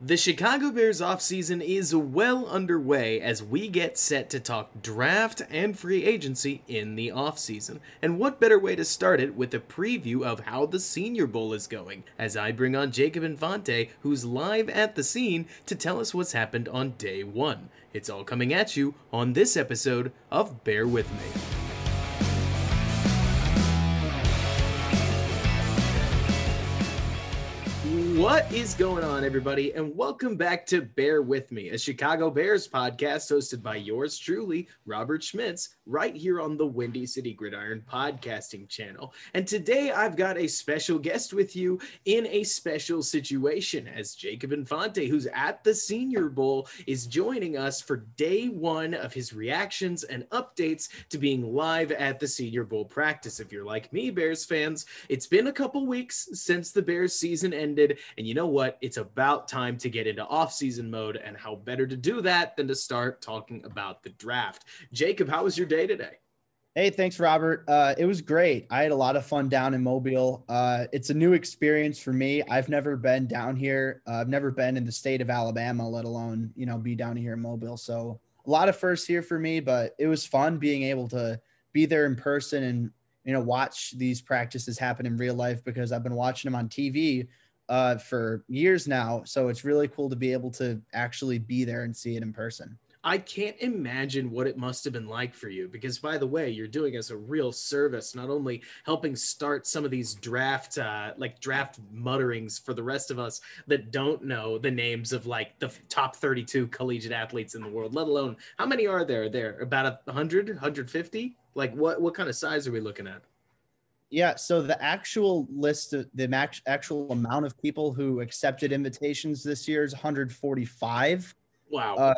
The Chicago Bears offseason is well underway as we get set to talk draft and free agency in the offseason. And what better way to start it with a preview of how the Senior Bowl is going, as I bring on Jacob Infante, who's live at the scene to tell us what's happened on day one. It's all coming at you on this episode of Bear With Me. What is going on, everybody? And welcome back to Bear With Me, a Chicago Bears podcast hosted by yours truly, Robert Schmitz, right here on the Windy City Gridiron podcasting channel. And today I've got a special guest with you in a special situation as Jacob Infante, who's at the Senior Bowl, is joining us for day one of his reactions and updates to being live at the Senior Bowl practice. If you're like me, Bears fans, it's been a couple weeks since the Bears season ended and you know what? It's about time to get into off-season mode, and how better to do that than to start talking about the draft. Jacob, how was your day today? Hey, thanks, Robert. Uh, it was great. I had a lot of fun down in Mobile. Uh, it's a new experience for me. I've never been down here. Uh, I've never been in the state of Alabama, let alone you know be down here in Mobile. So a lot of firsts here for me, but it was fun being able to be there in person and you know watch these practices happen in real life because I've been watching them on TV uh, for years now. So it's really cool to be able to actually be there and see it in person. I can't imagine what it must have been like for you because, by the way, you're doing us a real service, not only helping start some of these draft, uh, like draft mutterings for the rest of us that don't know the names of like the top 32 collegiate athletes in the world, let alone how many are there? There about 100, 150? Like what, what kind of size are we looking at? Yeah, so the actual list, of, the max, actual amount of people who accepted invitations this year is 145. Wow. Uh,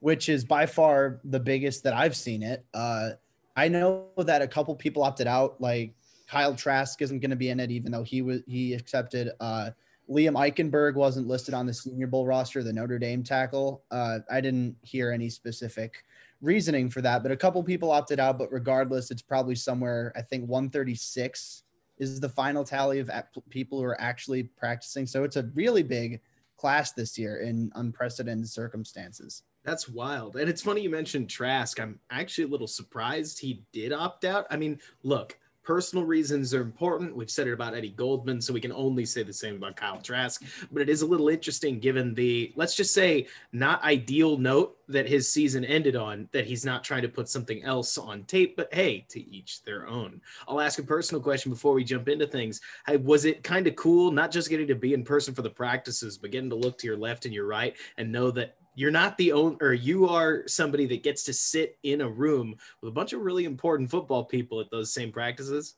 which is by far the biggest that I've seen it. Uh, I know that a couple people opted out, like Kyle Trask isn't going to be in it, even though he was he accepted. Uh, Liam Eichenberg wasn't listed on the Senior Bowl roster, the Notre Dame tackle. Uh, I didn't hear any specific reasoning for that, but a couple people opted out. But regardless, it's probably somewhere, I think 136 is the final tally of people who are actually practicing. So it's a really big class this year in unprecedented circumstances. That's wild. And it's funny you mentioned Trask. I'm actually a little surprised he did opt out. I mean, look, Personal reasons are important. We've said it about Eddie Goldman, so we can only say the same about Kyle Trask. But it is a little interesting given the, let's just say, not ideal note that his season ended on, that he's not trying to put something else on tape. But hey, to each their own. I'll ask a personal question before we jump into things. Was it kind of cool, not just getting to be in person for the practices, but getting to look to your left and your right and know that you're not the owner or you are somebody that gets to sit in a room with a bunch of really important football people at those same practices.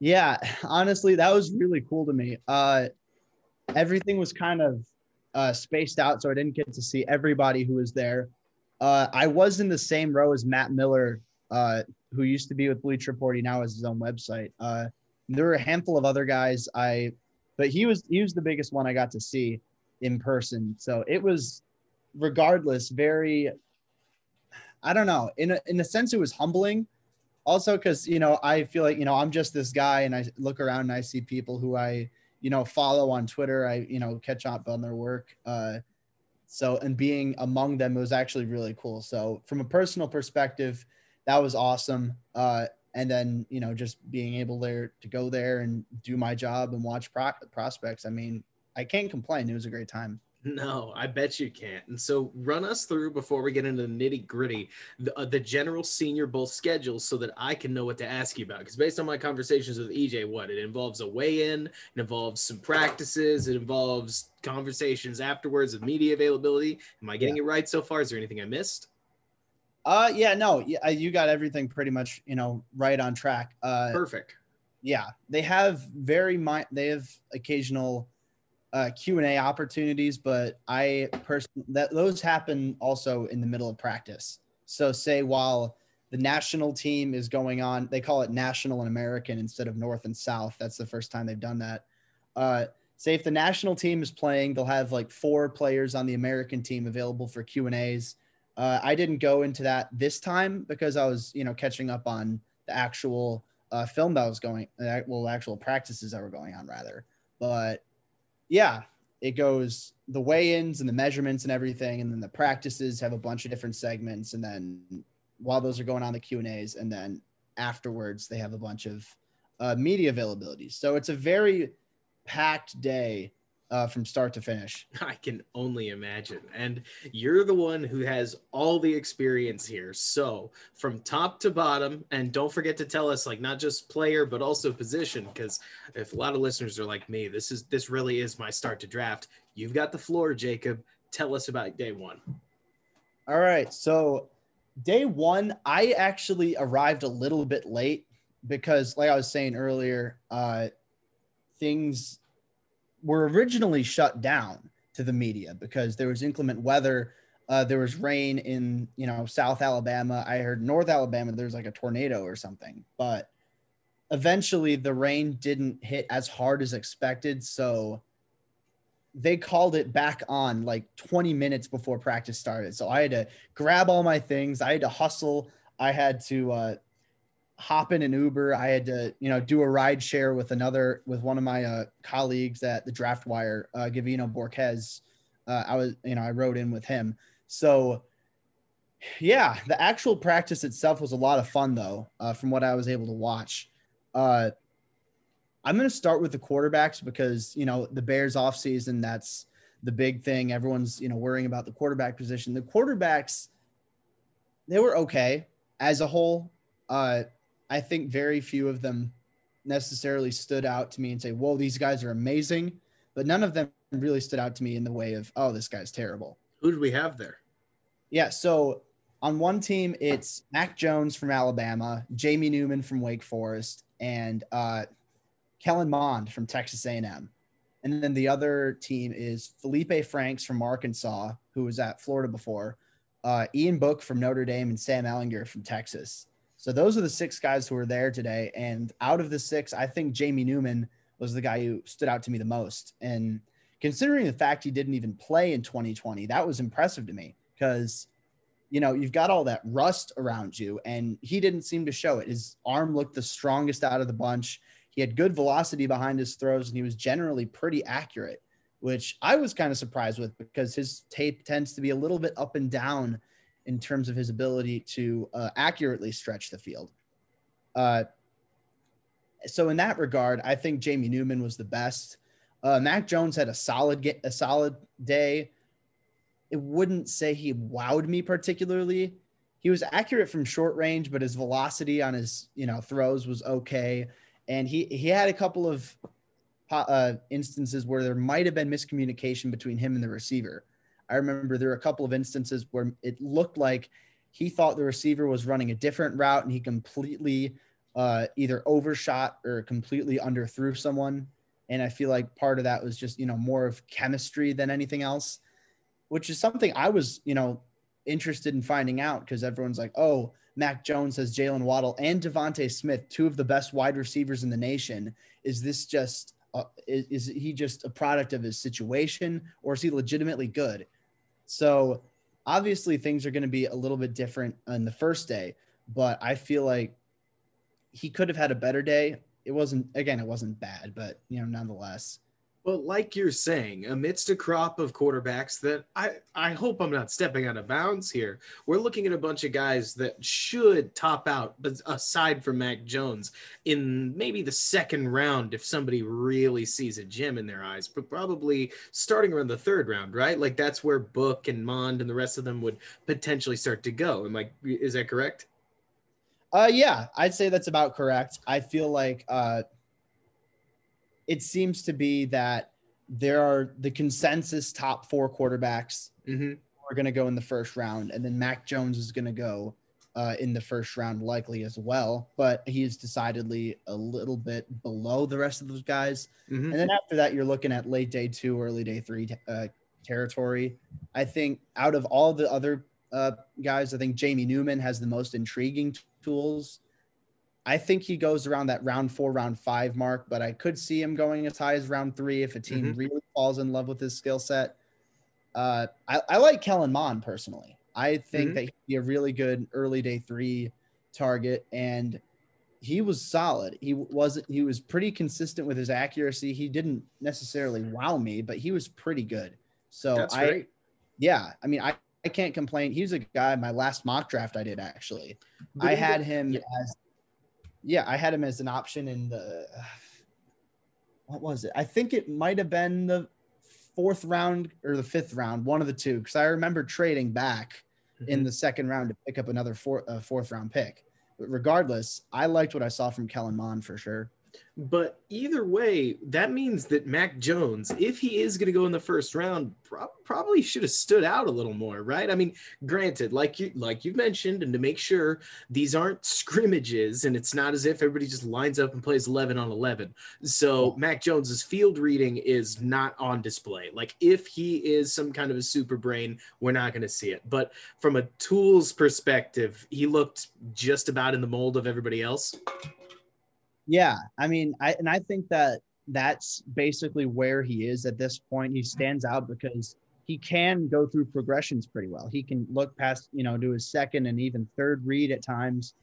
Yeah honestly that was really cool to me. Uh everything was kind of uh spaced out so i didn't get to see everybody who was there. Uh i was in the same row as matt miller uh who used to be with Bleacher Report he now has his own website. Uh there were a handful of other guys i but he was he was the biggest one i got to see in person. So it was regardless, very, I don't know, in a, in a sense, it was humbling. Also, because, you know, I feel like, you know, I'm just this guy and I look around and I see people who I, you know, follow on Twitter. I, you know, catch up on their work. Uh, so, and being among them was actually really cool. So, from a personal perspective, that was awesome. Uh, and then you know just being able there to go there and do my job and watch pro- prospects. I mean, I can't complain. It was a great time. No, I bet you can't. And so, run us through before we get into the nitty gritty the, uh, the general Senior Bowl schedule so that I can know what to ask you about. Because based on my conversations with EJ, what it involves a weigh in, it involves some practices, it involves conversations afterwards of media availability. Am I getting yeah. it right so far? Is there anything I missed? Uh, yeah, no, yeah, you got everything pretty much, you know, right on track. Uh, Perfect. Yeah, they have very mi- they have occasional uh, Q and A opportunities, but I personally that those happen also in the middle of practice. So say while the national team is going on, they call it national and American instead of North and South. That's the first time they've done that. Uh, say if the national team is playing, they'll have like four players on the American team available for Q and A's. Uh, I didn't go into that this time because I was, you know, catching up on the actual uh, film that was going, well, actual practices that were going on rather. But yeah, it goes the weigh-ins and the measurements and everything, and then the practices have a bunch of different segments, and then while those are going on, the Q and A's, and then afterwards they have a bunch of uh, media availabilities. So it's a very packed day uh, from start to finish. I can only imagine. And you're the one who has all the experience here. So from top to bottom, and don't forget to tell us like not just player but also position, because if a lot of listeners are like me, this is this really is my start to draft. You've got the floor, Jacob. Tell us about day one. All right. So day one, I actually arrived a little bit late because, like I was saying earlier, uh, things were originally shut down to the media because there was inclement weather. Uh, there was rain in you know South Alabama. I heard North Alabama there's like a tornado or something, but eventually the rain didn't hit as hard as expected. So they called it back on like 20 minutes before practice started. So I had to grab all my things. I had to hustle. I had to uh, hop in an Uber. I had to, you know, do a ride share with another with one of my uh, colleagues at the Draft Wire, uh, Gavino Borquez. Uh, I was, you know, I rode in with him. So, yeah, the actual practice itself was a lot of fun, though, uh, from what I was able to watch. Uh, I'm going to start with the quarterbacks because you know the Bears offseason, that's the big thing. Everyone's you know worrying about the quarterback position. The quarterbacks, they were okay as a whole. Uh, I think very few of them necessarily stood out to me and say, whoa, these guys are amazing. But none of them really stood out to me in the way of, oh, this guy's terrible. Who do we have there? Yeah. So on one team, it's Mac Jones from Alabama, Jamie Newman from Wake Forest, and uh, Kellen Mond from Texas A&M. And then the other team is Felipe Franks from Arkansas, who was at Florida before, uh, Ian Book from Notre Dame, and Sam Ehlinger from Texas. So those are the six guys who were there today. And out of the six, I think Jamie Newman was the guy who stood out to me the most. And considering the fact he didn't even play in 2020, that was impressive to me because, you know, you've got all that rust around you, and he didn't seem to show it. His arm looked the strongest out of the bunch. He had good velocity behind his throws, and he was generally pretty accurate, which I was kind of surprised with because his tape tends to be a little bit up and down in terms of his ability to uh, accurately stretch the field. Uh, so in that regard, I think Jamie Newman was the best. Uh, Mac Jones had a solid get, a solid day. It wouldn't say he wowed me particularly. He was accurate from short range, but his velocity on his you know throws was okay, and he he had a couple of uh, instances where there might have been miscommunication between him and the receiver. I remember there were a couple of instances where it looked like he thought the receiver was running a different route and he completely uh, either overshot or completely underthrew someone. And I feel like part of that was just, you know, more of chemistry than anything else, which is something I was, you know, interested in finding out because everyone's like, oh, Mac Jones has Jaylen Waddle and DeVonta Smith, two of the best wide receivers in the nation. Is this just, uh, is, is he just a product of his situation or is he legitimately good? So obviously things are going to be a little bit different on the first day, but I feel like he could have had a better day. It wasn't again, it wasn't bad, but you know, nonetheless. Well, like you're saying, amidst a crop of quarterbacks that I, I hope I'm not stepping out of bounds here, we're looking at a bunch of guys that should top out, but aside from Mac Jones, in maybe the second round, if somebody really sees a gem in their eyes, but probably starting around the third round, right? Like that's where Book and Mond and the rest of them would potentially start to go. Am I, is that correct? Uh, yeah, I'd say that's about correct. I feel like, uh, it seems to be that there are the consensus top four quarterbacks mm-hmm. are going to go in the first round, and then Mac Jones is going to go uh, in the first round, likely as well. But he's decidedly a little bit below the rest of those guys. Mm-hmm. And then after that, you're looking at late day two, early day three uh, territory. I think out of all the other uh, guys, I think Jamie Newman has the most intriguing tools. I think he goes around that round four, round five mark, but I could see him going as high as round three if a team Mhm. really falls in love with his skill set. Uh, I, I like Kellen Mond personally. I think Mhm. that he'd be a really good early day three target, and he was solid. He wasn't. He was pretty consistent with his accuracy. He didn't necessarily wow me, but he was pretty good. So That's I, great. yeah, I mean, I, I can't complain. He's a guy. My last mock draft I did actually. I had him yeah. as yeah, I had him as an option in the what was it? I think it might have been the fourth round or the fifth round, one of the two, because I remember trading back in Mhm. the second round to pick up another four, uh, fourth round pick. But regardless, I liked what I saw from Kellen Mond for sure. But either way, that means that Mac Jones, if he is going to go in the first round, prob- probably should have stood out a little more, right? I mean, granted, like you like you've mentioned, and to make sure these aren't scrimmages, and it's not as if everybody just lines up and plays eleven on eleven. So Mac Jones's field reading is not on display. Like if he is some kind of a super brain, we're not going to see it. But from a tools perspective, he looked just about in the mold of everybody else. Yeah, I mean, I and I think that that's basically where he is at this point. He stands out because he can go through progressions pretty well. He can look past, you know, to his second and even third read at times,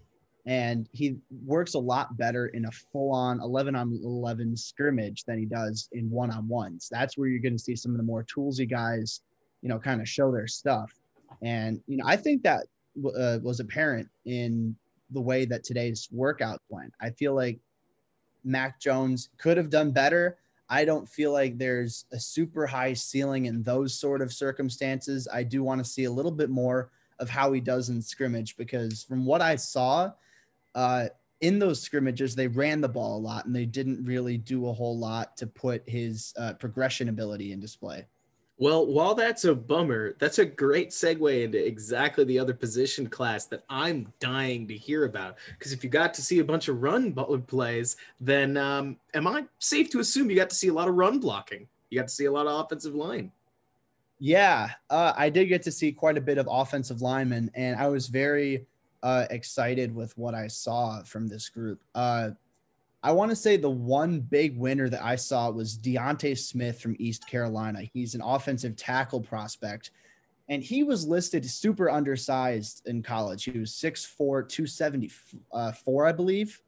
and he works a lot better in a full-on 11 on 11 scrimmage than he does in one-on-ones. That's where you're going to see some of the more toolsy guys, you know, kind of show their stuff. And you know, I think that uh, was apparent in the way that today's workout went. I feel like Mac Jones could have done better. I don't feel like there's a super high ceiling in those sort of circumstances. I do want to see a little bit more of how he does in scrimmage because from what I saw uh, in those scrimmages, they ran the ball a lot and they didn't really do a whole lot to put his uh, progression ability in display. Well, while that's a bummer, that's a great segue into exactly the other position class that I'm dying to hear about. Because if you got to see a bunch of run plays, then um, am I safe to assume you got to see a lot of run blocking? You got to see a lot of offensive line. Yeah, uh, I did get to see quite a bit of offensive linemen, and I was very uh, excited with what I saw from this group. Uh, I want to say the one big winner that I saw was D'Ante Smith from East Carolina. He's an offensive tackle prospect, and he was listed super undersized in college. He was 6'4, 274, I believe.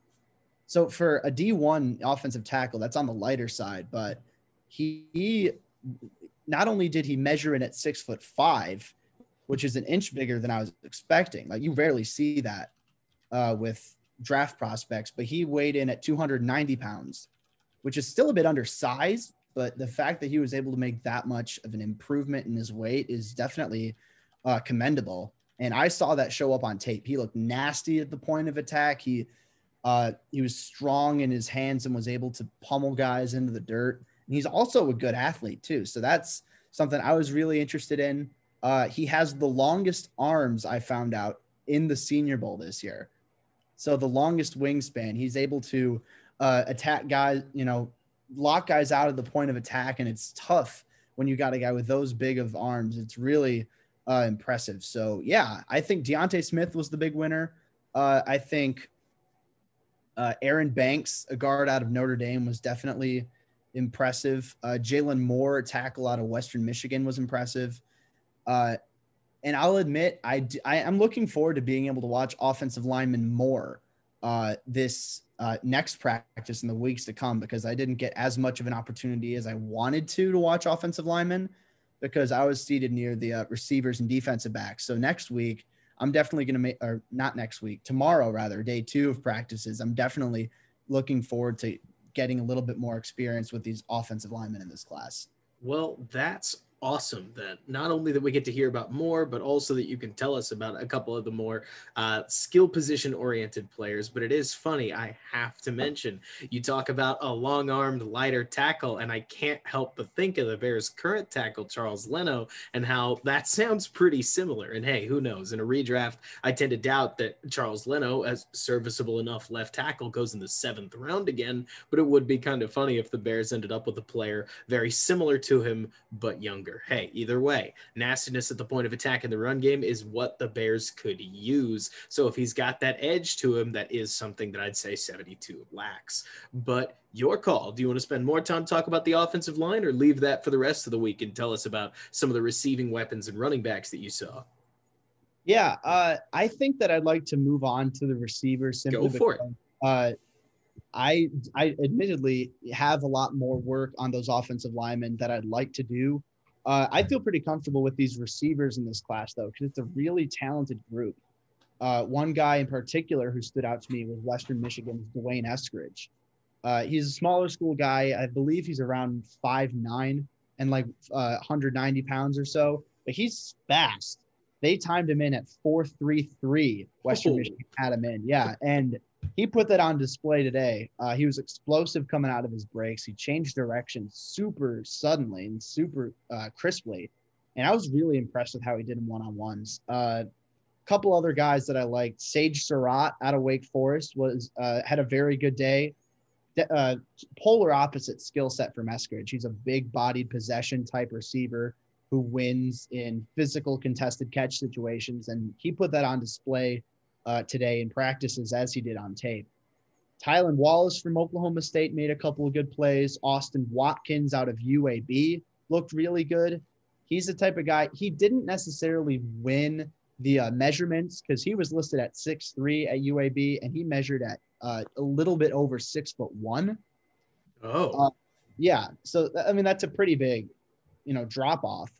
So for a D1 offensive tackle, that's on the lighter side, but he, he not only did he measure in at six foot five, which is an inch bigger than I was expecting. Like you rarely see that uh, with draft prospects, but he weighed in at 290 pounds, which is still a bit undersized. But the fact that he was able to make that much of an improvement in his weight is definitely uh, commendable. And I saw that show up on tape. He looked nasty at the point of attack. He uh, he was strong in his hands and was able to pummel guys into the dirt. And he's also a good athlete too. So that's something I was really interested in. Uh, he has the longest arms I found out in the Senior Bowl this year. So the longest wingspan, he's able to uh, attack guys, you know, lock guys out of the point of attack, and it's tough when you got a guy with those big of arms. It's really uh, impressive. So yeah, I think D'Ante Smith was the big winner. Uh, I think uh, Aaron Banks, a guard out of Notre Dame, was definitely impressive. Uh, Jaylon Moore, a tackle out of Western Michigan, was impressive. Uh, and I'll admit, I I'm looking forward to being able to watch offensive linemen more uh, this uh, next practice in the weeks to come because I didn't get as much of an opportunity as I wanted to to watch offensive linemen because I was seated near the uh, receivers and defensive backs. So next week, I'm definitely going to make, or not next week, tomorrow rather, day two of practices. I'm definitely looking forward to getting a little bit more experience with these offensive linemen in this class. Well, that's awesome that not only that we get to hear about more but also that you can tell us about a couple of the more uh, skill position oriented players. But it is funny i have to mention you talk about a long armed lighter tackle and i can't help but think of the bears current tackle charles leno and how that sounds pretty similar. And hey who knows? In a redraft i tend to doubt that charles leno as serviceable enough left tackle goes in the seventh round again but it would be kind of funny if the bears ended up with a player very similar to him but younger Hey, either way, nastiness at the point of attack in the run game is what the Bears could use. So if he's got that edge to him, that is something that I'd say 72 lacks. But your call. Do you want to spend more time talk about the offensive line or leave that for the rest of the week and tell us about some of the receiving weapons and running backs that you saw? Yeah, uh, I think that I'd like to move on to the receivers. Go for because, it. Uh, I I admittedly have a lot more work on those offensive linemen that I'd like to do. Uh, I feel pretty comfortable with these receivers in this class, though, because it's a really talented group. Uh, one guy in particular who stood out to me was Western Michigan's D'Wayne Eskridge. Uh, he's a smaller school guy. I believe he's around five nine and like 190 uh, pounds or so, but he's fast. They timed him in at 4.33. Western oh. Michigan had him in. Yeah. And he put that on display today. Uh, he was explosive coming out of his breaks. He changed direction super suddenly and super uh, crisply. And I was really impressed with how he did in one on ones. A uh, couple other guys that I liked. Sage Surratt out of Wake Forest was uh, had a very good day. Uh, polar opposite skill set for Eskridge. He's a big bodied possession type receiver who wins in physical contested catch situations. And he put that on display uh, today in practices as he did on tape. Tylan Wallace from Oklahoma State made a couple of good plays. Austin Watkins out of UAB looked really good. He's the type of guy, he didn't necessarily win the uh, measurements because he was listed at six three at UAB and he measured at uh, a little bit over six foot one. Oh, uh, yeah. So, I mean, that's a pretty big, you know, drop off,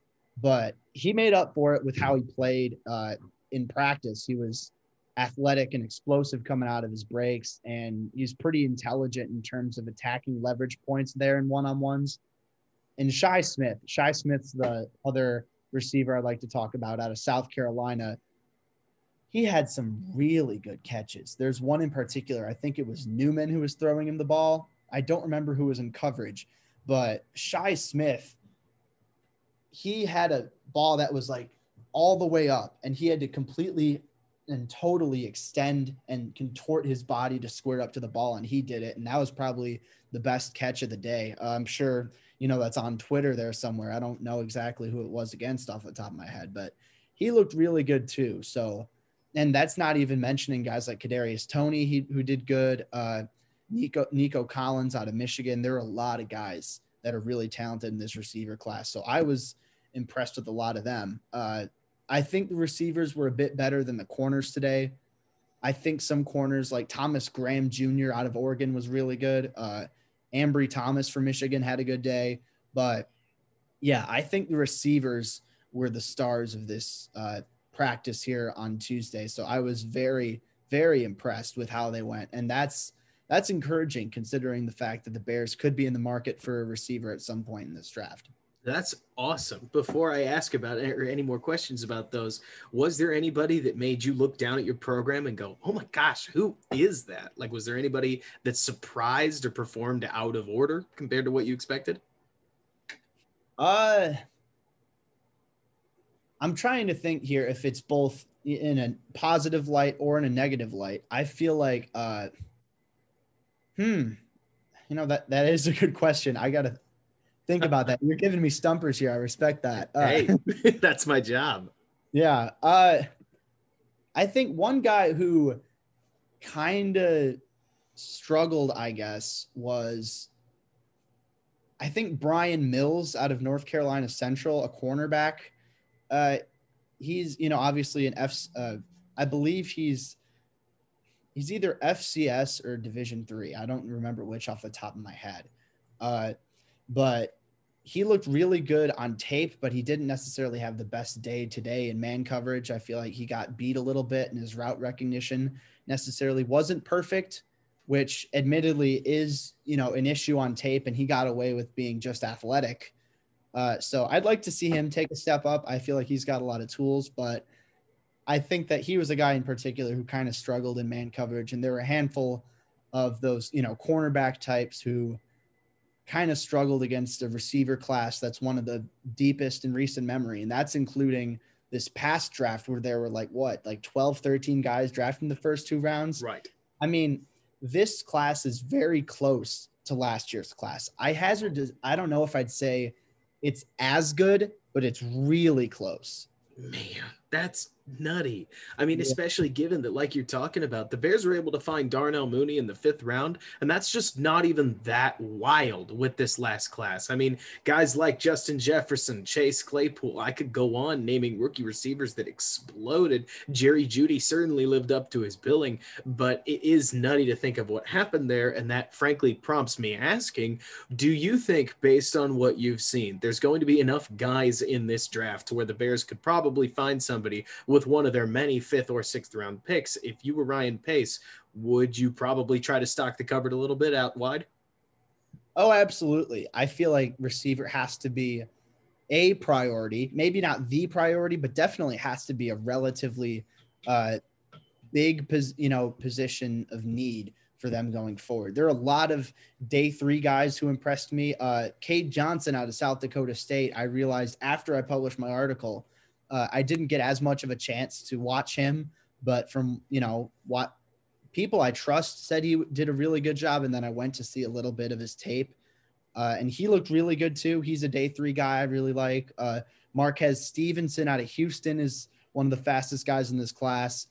but he made up for it with how he played uh, in practice. He was athletic and explosive coming out of his breaks, and he's pretty intelligent in terms of attacking leverage points there in one on ones. And Shi Smith, Shi Smith's the other receiver I'd like to talk about out of South Carolina. He had some really good catches. There's one in particular, I think it was Newman who was throwing him the ball. I don't remember who was in coverage, but Shi Smith, he had a ball that was like all the way up, and he had to completely and totally extend and contort his body to square up to the ball. And he did it. And that was probably the best catch of the day. Uh, I'm sure, you know, that's on Twitter there somewhere. I don't know exactly who it was against off the top of my head, but he looked really good too. So, and that's not even mentioning guys like Kadarius Toney, he, who did good. Uh, Nico, Nico Collins out of Michigan. There are a lot of guys that are really talented in this receiver class. So I was impressed with a lot of them. Uh, I think the receivers were a bit better than the corners today. I think some corners like Thomas Graham Jr. out of Oregon was really good. Uh, Ambry Thomas from Michigan had a good day. But yeah, I think the receivers were the stars of this uh, practice here on Tuesday. So I was very, very impressed with how they went. And that's that's encouraging considering the fact that the Bears could be in the market for a receiver at some point in this draft. That's awesome. Before I ask about it or any more questions about those, was there anybody that made you look down at your program and go, "Oh my gosh, who is that?" Like, was there anybody that surprised or performed out of order compared to what you expected? Uh, I'm trying to think here if it's both in a positive light or in a negative light. I feel like, uh, hmm, you know that that is a good question. I gotta think about that. You're giving me stumpers here. I respect that. Uh, hey, that's my job. Yeah. Uh, I think one guy who kind of struggled, I guess, was I think Bryan Mills out of North Carolina Central, a cornerback. Uh, he's, you know, obviously an F. Uh, I believe he's he's either FCS or Division three. I don't remember which off the top of my head. Uh, but he looked really good on tape, but he didn't necessarily have the best day today in man coverage. I feel like he got beat a little bit, and his route recognition necessarily wasn't perfect, which admittedly is you know an issue on tape, and he got away with being just athletic. Uh, so I'd like to see him take a step up. I feel like he's got a lot of tools, but I think that he was a guy in particular who kind of struggled in man coverage, and there were a handful of those you know cornerback types who kind of struggled against a receiver class that's one of the deepest in recent memory. And that's including this past draft where there were like what, like 12, 13 guys drafting the first two rounds. Right. I mean, this class is very close to last year's class. I hazard, to, I don't know if I'd say it's as good, but it's really close. Man, that's nutty. I mean, yeah. especially given that, like you're talking about, the Bears were able to find Darnell Mooney in the fifth round, and that's just not even that wild with this last class. I mean, guys like Justin Jefferson, Chase Claypool, I could go on naming rookie receivers that exploded. Jerry Jeudy certainly lived up to his billing, but it is nutty to think of what happened there, and that frankly prompts me asking do you think, based on what you've seen, there's going to be enough guys in this draft where the Bears could probably find somebody with one of their many fifth or sixth round picks. If you were Ryan Pace, would you probably try to stock the cupboard a little bit out wide? Oh, absolutely. I feel like receiver has to be a priority, maybe not the priority, but definitely has to be a relatively uh, big, pos- you know, position of need for them going forward. There are a lot of day three guys who impressed me. Uh, Cade Johnson out of South Dakota State. I realized after I published my article uh, I didn't get as much of a chance to watch him, but from you know what people I trust said he did a really good job, and then I went to see a little bit of his tape, uh, and he looked really good too. He's a day three guy I really like. Uh, Marquez Stevenson out of Houston is one of the fastest guys in this class.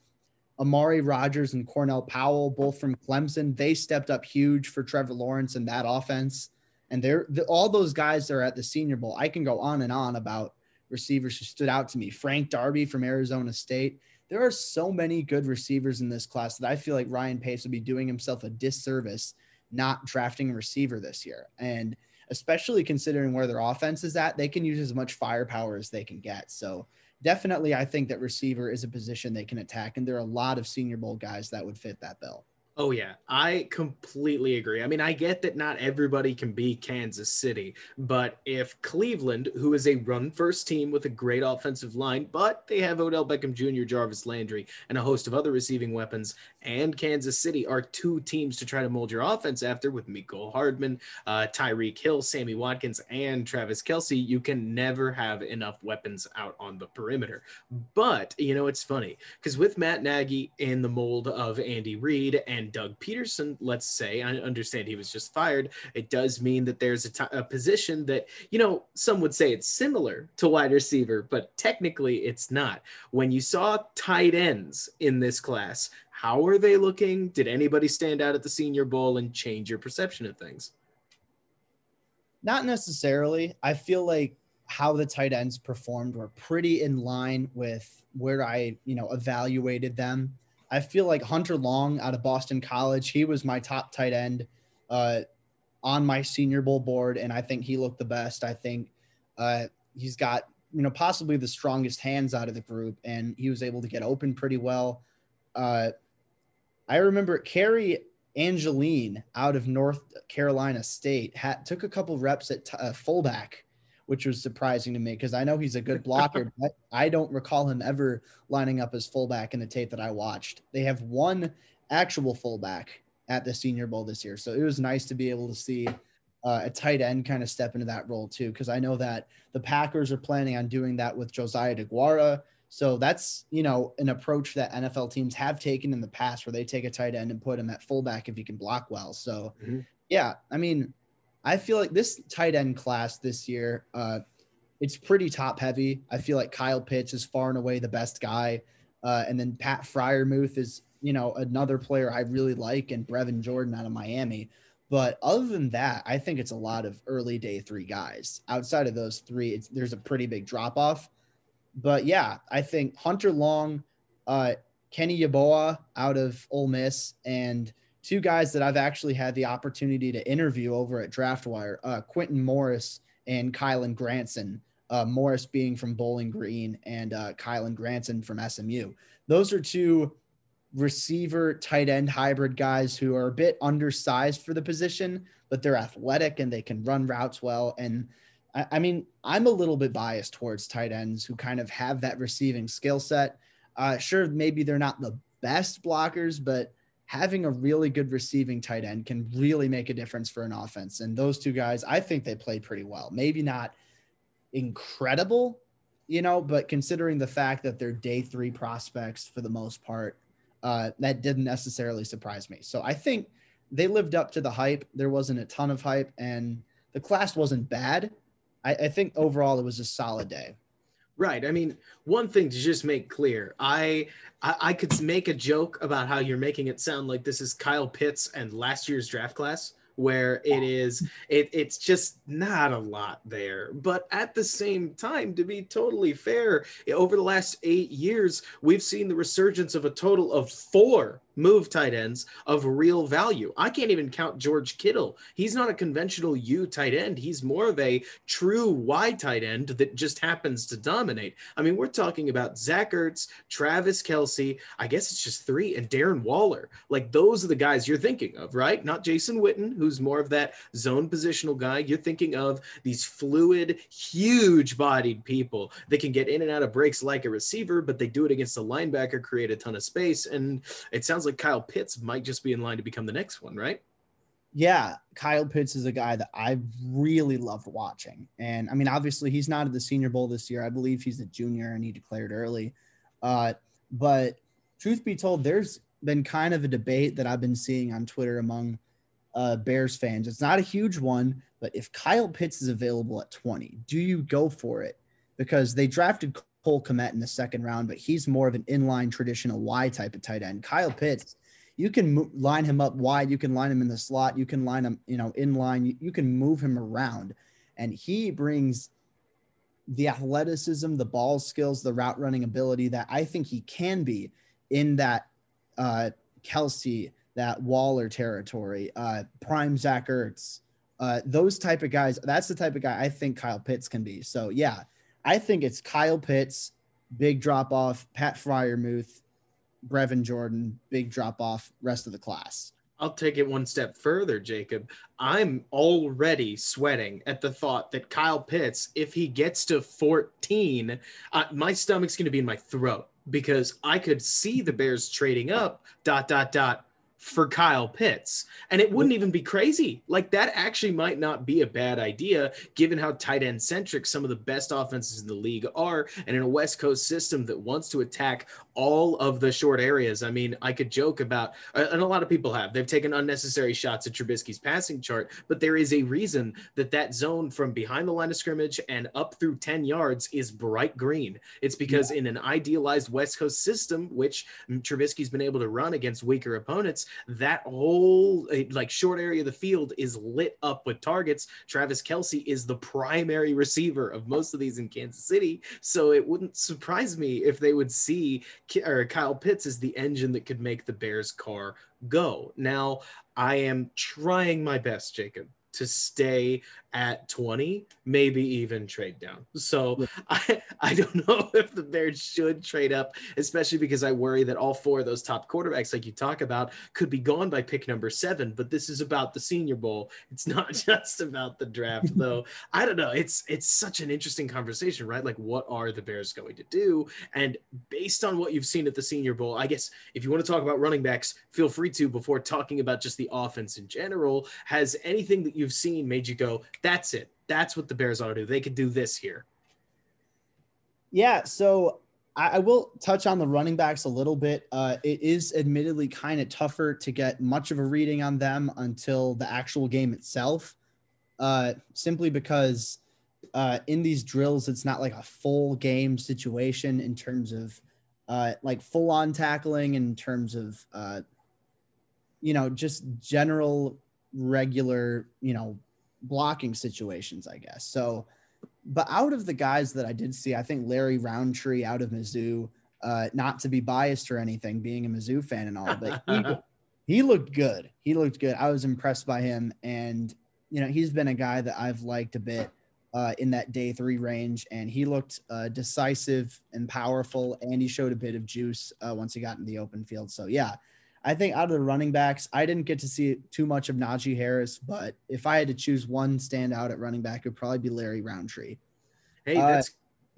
Amari Rogers and Cornell Powell, both from Clemson, they stepped up huge for Trevor Lawrence and that offense. And they're the, all those guys are at the Senior Bowl. I can go on and on about receivers who stood out to me. Frank Darby from Arizona State. There are so many good receivers in this class that I feel like Ryan Pace would be doing himself a disservice not drafting a receiver this year. And especially considering where their offense is at, they can use as much firepower as they can get. So definitely, I think that receiver is a position they can attack. And there are a lot of Senior Bowl guys that would fit that bill. Oh, yeah. I completely agree. I mean, I get that not everybody can be Kansas City, but if Cleveland, who is a run first team with a great offensive line, but they have Odell Beckham Jr., Jarvis Landry, and a host of other receiving weapons, and Kansas City are two teams to try to mold your offense after with Mecole Hardman, uh, Tyreek Hill, Sammy Watkins, and Travis Kelce, you can never have enough weapons out on the perimeter. But, you know, it's funny because with Matt Nagy in the mold of Andy Reid and Doug Pederson, let's say, I understand he was just fired, it does mean that there's a, t- a position that, you know, some would say it's similar to wide receiver, but technically it's not. When you saw tight ends in this class, how are they looking? Did anybody stand out at the Senior Bowl and change your perception of things? Not necessarily. I feel like how the tight ends performed were pretty in line with where I, you know, evaluated them. I feel like Hunter Long out of Boston College, he was my top tight end uh, on my Senior Bowl board, and I think he looked the best. I think uh, he's got you know possibly the strongest hands out of the group, and he was able to get open pretty well. Uh, I remember Cary Angeline out of North Carolina State had, took a couple reps at t- uh, fullback which was surprising to me because I know he's a good blocker, but I don't recall him ever lining up as fullback in the tape that I watched. They have one actual fullback at the Senior Bowl this year, so it was nice to be able to see uh, a tight end kind of step into that role too, because I know that the Packers are planning on doing that with Josiah DeGuara. So that's you know an approach that NFL teams have taken in the past, where they take a tight end and put him at fullback if he can block well. So mm-hmm. yeah, I mean I feel like this tight end class this year, uh, it's pretty top heavy. I feel like Kyle Pitts is far and away the best guy. Uh, and then Pat Freiermuth is, you know, another player I really like, and Brevin Jordan out of Miami. But other than that, I think it's a lot of early day three guys. Outside of those three, there's a pretty big drop off. But yeah, I think Hunter Long, uh, Kenny Yeboah out of Ole Miss, and two guys that I've actually had the opportunity to interview over at DraftWire, uh, Quintin Morris and Kylen Granson. Uh, Morris being from Bowling Green and uh, Kylen Granson from SMU. Those are two receiver tight end hybrid guys who are a bit undersized for the position, but they're athletic and they can run routes well. And I, I mean, I'm a little bit biased towards tight ends who kind of have that receiving skill set. Uh, sure, maybe they're not the best blockers, but having a really good receiving tight end can really make a difference for an offense. And those two guys, I think they played pretty well. Maybe not incredible, you know, but considering the fact that they're day three prospects for the most part, uh, that didn't necessarily surprise me. So I think they lived up to the hype. There wasn't a ton of hype, and the class wasn't bad. I, I think overall it was a solid day. Right. I mean, one thing to just make clear, I, I, I could make a joke about how you're making it sound like this is Kyle Pitts and last year's draft class, where it is it, it's just not a lot there. But at the same time, to be totally fair, over the last eight years, we've seen the resurgence of a total of four move tight ends of real value. I can't even count George Kittle. He's not a conventional U tight end. He's more of a true Y tight end that just happens to dominate. I mean, we're talking about Zach Ertz, Travis Kelce, I guess it's just three, and Darren Waller. Like those are the guys you're thinking of, right? Not Jason Witten, who's more of that zone positional guy. You're thinking of these fluid, huge bodied people that can get in and out of breaks like a receiver, but they do it against a linebacker, create a ton of space. And it sounds like like Kyle Pitts might just be in line to become the next one, right? Yeah, Kyle Pitts is a guy that I really loved watching. And I mean, obviously, he's not at the Senior Bowl this year. I believe he's a junior and he declared early. Uh, but truth be told, there's been kind of a debate that I've been seeing on Twitter among uh, Bears fans. It's not a huge one, but if Kyle Pitts is available at 20, do you go for it? Because they drafted Cole Kmet in the second round, but he's more of an inline traditional Y type of tight end. Kyle Pitts, you can mo- line him up wide, you can line him in the slot, you can line him, you know, in line, you, you can move him around, and he brings the athleticism, the ball skills, the route running ability that I think he can be in that uh, Kelce, that Waller territory, uh, prime Zach Ertz, uh, those type of guys. That's the type of guy I think Kyle Pitts can be. So yeah, I think it's Kyle Pitts, big drop off, Pat Freiermuth, Brevin Jordan, big drop off, rest of the class. I'll take it one step further, Jacob. I'm already sweating at the thought that Kyle Pitts, if he gets to 14, uh, my stomach's going to be in my throat because I could see the Bears trading up, dot, dot, dot, for Kyle Pitts. And it wouldn't even be crazy. Like that actually might not be a bad idea given how tight end centric some of the best offenses in the league are and in a West Coast system that wants to attack all of the short areas. I mean, I could joke about uh, and a lot of people have. They've taken unnecessary shots at Trubisky's passing chart, but there is a reason that that zone from behind the line of scrimmage and up through 10 yards is bright green. It's because yeah. in an idealized West Coast system which mm, Trubisky's been able to run against weaker opponents, that whole eh, like short area of the field is lit up with targets. Travis Kelce is the primary receiver of most of these in Kansas City, so it wouldn't surprise me if they would see or Kyle Pitts as the engine that could make the Bears car go. Now, I am trying my best, Jacob, to stay at 20, maybe even trade down. So I, I don't know if the Bears should trade up, especially because I worry that all four of those top quarterbacks, like you talk about, could be gone by pick number seven. But this is about the Senior Bowl. It's not just about the draft, though. I don't know. It's it's such an interesting conversation, right? Like, what are the Bears going to do? And based on what you've seen at the Senior Bowl, I guess if you want to talk about running backs, feel free to before talking about just the offense in general. Has anything that you've seen made you go, that's it. That's what the Bears ought to do. They could do this here. Yeah. So I, will touch on the running backs a little bit. Uh, it is admittedly kind of tougher to get much of a reading on them until the actual game itself, uh, simply because uh, in these drills, it's not like a full game situation in terms of uh, like full on tackling, in terms of, uh, you know, just general regular, you know, blocking situations, I guess. So, but out of the guys that I did see, I think Larry Rountree out of Mizzou, Uh, not to be biased or anything, being a Mizzou fan and all, but he, he looked good. He looked good. I was impressed by him, and you know he's been a guy that I've liked a bit uh, in that day three range, and he looked uh, decisive and powerful, and he showed a bit of juice uh, once he got in the open field. So yeah, I think out of the running backs, I didn't get to see too much of Najee Harris, but if I had to choose one standout at running back, it would probably be Larry Rountree. Hey, uh,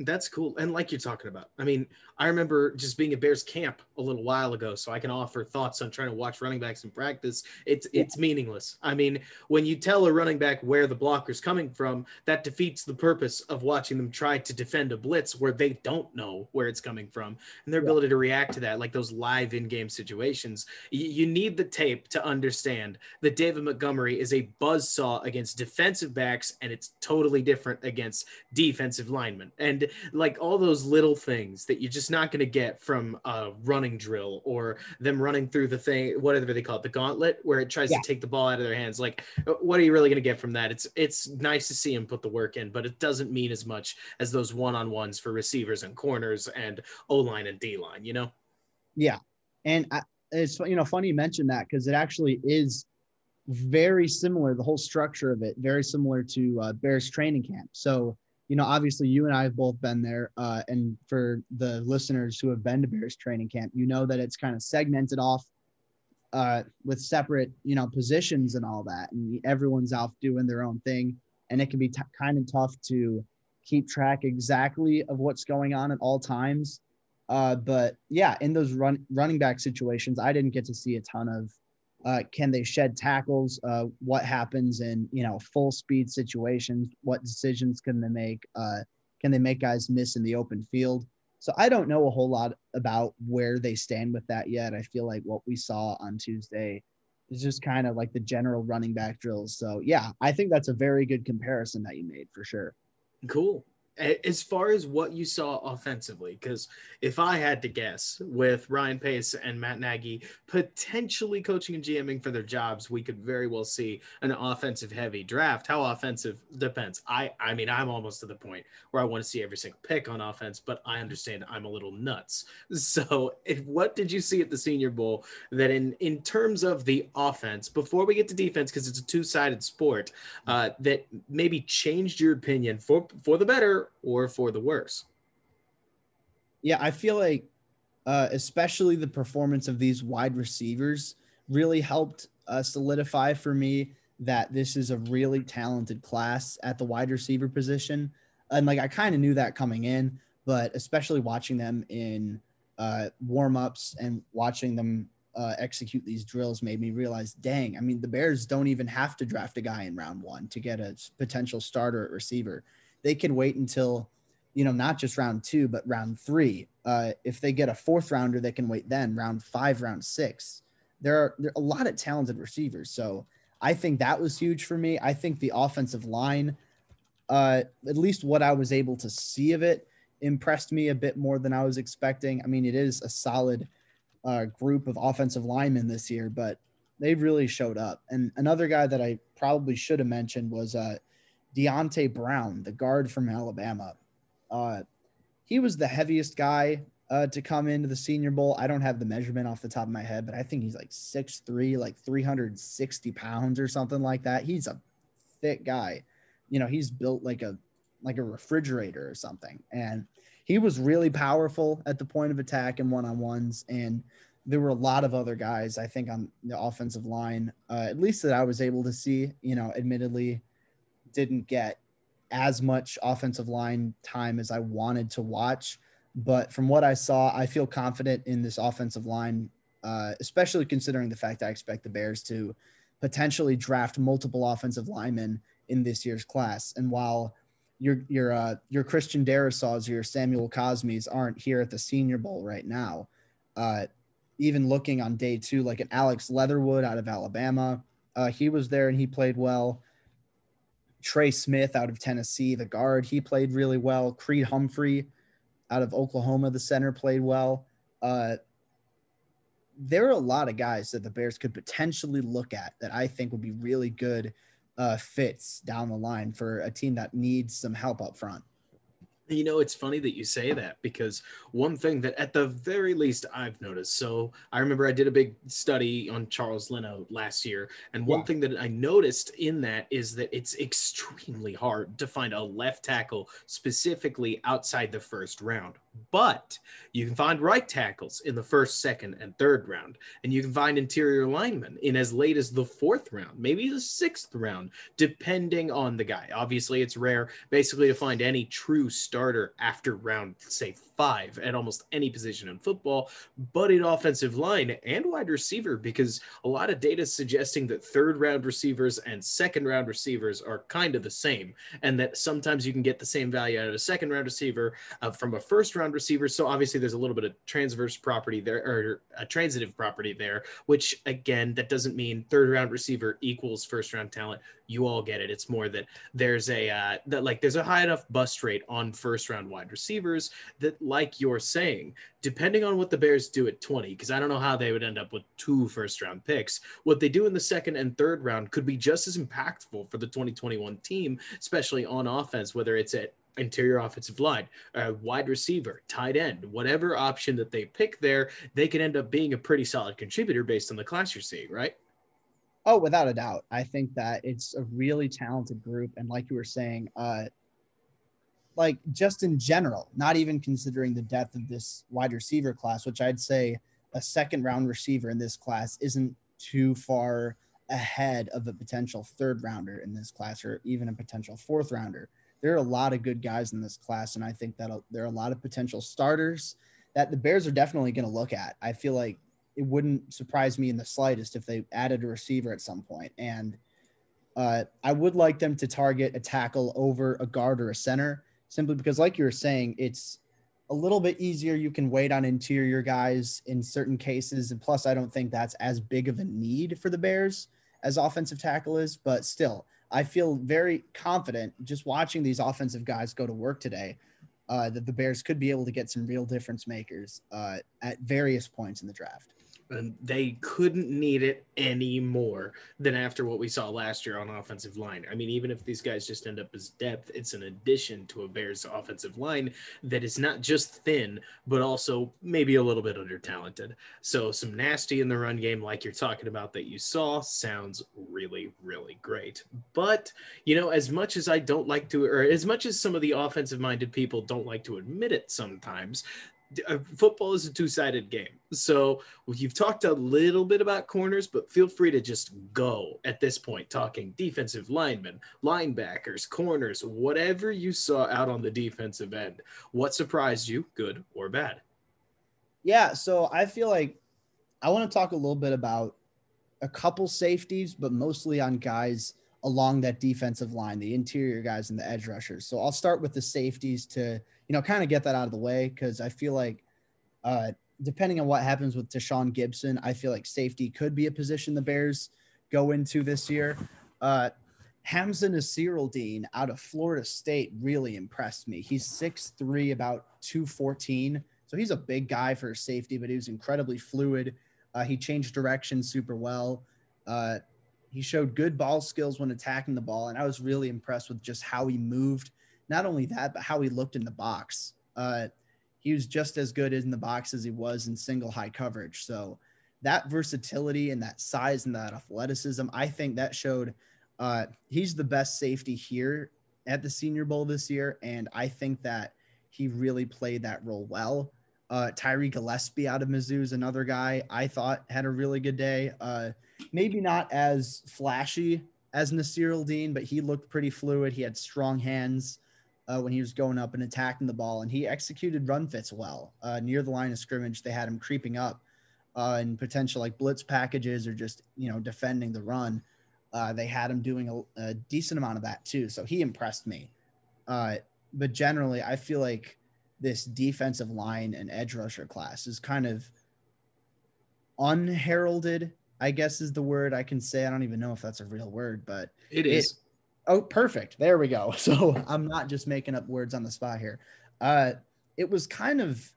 that's cool. And like you're talking about, I mean, I remember just being at Bears camp a little while ago, so I can offer thoughts on trying to watch running backs in practice. It's yeah. it's meaningless. I mean, when you tell a running back where the blocker's coming from, that defeats the purpose of watching them try to defend a blitz where they don't know where it's coming from and their yeah. ability to react to that, like those live in-game situations. You, you need the tape to understand that David Montgomery is a buzz saw against defensive backs, and it's totally different against defensive linemen. And like all those little things that you're just not going to get from a running drill or them running through the thing, whatever they call it, the gauntlet, where it tries yeah. to take the ball out of their hands. Like, uh, what are you really going to get from that? It's it's nice to see him put the work in, but it doesn't mean as much as those one on ones for receivers and corners and O line and D line. You know? Yeah, and I, it's you know funny you mentioned that because it actually is very similar the whole structure of it very similar to uh, bears training camp so you know, obviously you and I have both been there. Uh, and for the listeners who have been to Bears training camp, you know that it's kind of segmented off uh, with separate, you know, positions and all that. And everyone's out doing their own thing. And it can be t- kind of tough to keep track exactly of what's going on at all times. Uh, but yeah, in those run, running back situations, I didn't get to see a ton of uh, can they shed tackles? Uh, what happens in you know full speed situations? What decisions can they make? Uh, can they make guys miss in the open field? So I don't know a whole lot about where they stand with that yet. I feel like what we saw on Tuesday is just kind of like the general running back drills. So yeah, I think that's a very good comparison that you made for sure. Cool as far as what you saw offensively, because if I had to guess, with Ryan Pace and Matt Nagy potentially coaching and GMing for their jobs, we could very well see an offensive heavy draft. How offensive depends. I I mean, I'm almost to the point where I want to see every single pick on offense, but I understand I'm a little nuts. So, if, what did you see at the Senior Bowl that, in in terms of the offense, before we get to defense, because it's a two sided sport, uh, that maybe changed your opinion for for the better or for the worse. Yeah, I feel like uh, especially the performance of these wide receivers really helped uh, solidify for me that this is a really talented class at the wide receiver position. And like I kind of knew that coming in, but especially watching them in uh, warm ups and watching them uh, execute these drills made me realize, dang, I mean, the Bears don't even have to draft a guy in round one to get a potential starter at receiver they can wait until you know not just round two but round three. Uh, if they get a fourth rounder they can wait then round five round six. There are, there are a lot of talented receivers. So i think that was huge for me. I think the offensive line uh, at least what i was able to see of it impressed me a bit more than i was expecting. I mean it is a solid uh, group of offensive linemen this year but they really showed up. And another guy that i probably should have mentioned was uh, Deonte Brown, the guard from Alabama. Uh, he was the heaviest guy uh, to come into the Senior Bowl. I don't have the measurement off the top of my head, but I think he's like 6'3, like 360 pounds or something like that. He's a thick guy. You know, he's built like a like a refrigerator or something. And he was really powerful at the point of attack and one-on-ones. And there were a lot of other guys, I think, on the offensive line, uh, at least that I was able to see. You know, admittedly, didn't get as much offensive line time as I wanted to watch. But from what I saw, I feel confident in this offensive line, uh, especially considering the fact I expect the Bears to potentially draft multiple offensive linemen in this year's class. And while your your uh, your Christian Darrisaw's, your Samuel Cosmi's aren't here at the Senior Bowl right now, uh, even looking on day two, like an Alex Leatherwood out of Alabama, uh, he was there and he played well. Trey Smith out of Tennessee, the guard, he played really well. Creed Humphrey out of Oklahoma, the center, played well. Uh, there are a lot of guys that the Bears could potentially look at that I think would be really good uh, fits down the line for a team that needs some help up front. You know, it's funny that you say that because one thing that at the very least I've noticed. So I remember I did a big study on Charles Leno last year. And one Yeah. thing that I noticed in that is that it's extremely hard to find a left tackle specifically outside the first round. But you can find right tackles in the first, second, and third round. And you can find interior linemen in as late as the fourth round, maybe the sixth round, depending on the guy. Obviously, it's rare basically to find any true starter after round, say, five at almost any position in football, but in offensive line and wide receiver, because a lot of data is suggesting that third round receivers and second round receivers are kind of the same, and that sometimes you can get the same value out of a second round receiver uh, from a first round receiver. So obviously, there's a little bit of transverse property there, or a transitive property there, which again, that doesn't mean third round receiver equals first round talent. You all get it. It's more that there's a uh, that like there's a high enough bust rate on first round wide receivers that, like you're saying, depending on what the Bears do at 20, because I don't know how they would end up with two first round picks. What they do in the second and third round could be just as impactful for the 2021 team, especially on offense, whether it's at interior offensive line, uh, wide receiver, tight end, whatever option that they pick there, they can end up being a pretty solid contributor based on the class you're seeing, right? Oh, without a doubt. I think that it's a really talented group. And like you were saying, uh, like just in general, not even considering the depth of this wide receiver class, which I'd say a second round receiver in this class isn't too far ahead of a potential third rounder in this class or even a potential fourth rounder. There are a lot of good guys in this class. And I think that there are a lot of potential starters that the Bears are definitely going to look at. I feel like it wouldn't surprise me in the slightest if they added a receiver at some point. And uh, I would like them to target a tackle over a guard or a center, simply because, like you were saying, it's a little bit easier. You can wait on interior guys in certain cases. And plus, I don't think that's as big of a need for the Bears as offensive tackle is. But still, I feel very confident just watching these offensive guys go to work today. Uh, that the Bears could be able to get some real difference makers uh, at various points in the draft and they couldn't need it any more than after what we saw last year on offensive line. I mean, even if these guys just end up as depth, it's an addition to a Bears offensive line that is not just thin, but also maybe a little bit under talented. So some nasty in the run game, like you're talking about that you saw, sounds really, really great. But you know, as much as I don't like to, or as much as some of the offensive minded people don't like to admit it sometimes, Uh, football is a two-sided game. So you've talked a little bit about corners, but feel free to just go at this point, talking defensive linemen, linebackers, corners, whatever you saw out on the defensive end. What surprised you, good or bad? Yeah, so I feel like I want to talk a little bit about a couple safeties, but mostly on guys along that defensive line, the interior guys and the edge rushers. So I'll start with the safeties to, you know, kind of get that out of the way because I feel like uh, depending on what happens with Tashaun Gipson, I feel like safety could be a position the Bears go into this year. Uh, Hamza Nasirildeen out of Florida State really impressed me. He's 6'3, about 214. So he's a big guy for safety, but he was incredibly fluid. Uh, he changed direction super well. Uh, he showed good ball skills when attacking the ball, and I was really impressed with just how he moved. Not only that, but how he looked in the box. Uh, he was just as good in the box as he was in single high coverage. So that versatility and that size and that athleticism, I think that showed uh, he's the best safety here at the Senior Bowl this year, and I think that he really played that role well. Uh, Tyree Gillespie out of Mizzou is another guy I thought had a really good day. Uh, maybe not as flashy as Nasirildeen, but he looked pretty fluid. He had strong hands uh, when he was going up and attacking the ball, and he executed run fits well uh, near the line of scrimmage. They had him creeping up uh, in potential like blitz packages or just you know defending the run. Uh, they had him doing a, a, decent amount of that too, so he impressed me. Uh, but generally, I feel like this defensive line and edge rusher class is kind of unheralded I guess is the word I can say. I don't even know if that's a real word, but it is. It, oh, perfect. There we go. So I'm not just making up words on the spot here. Uh, it was kind of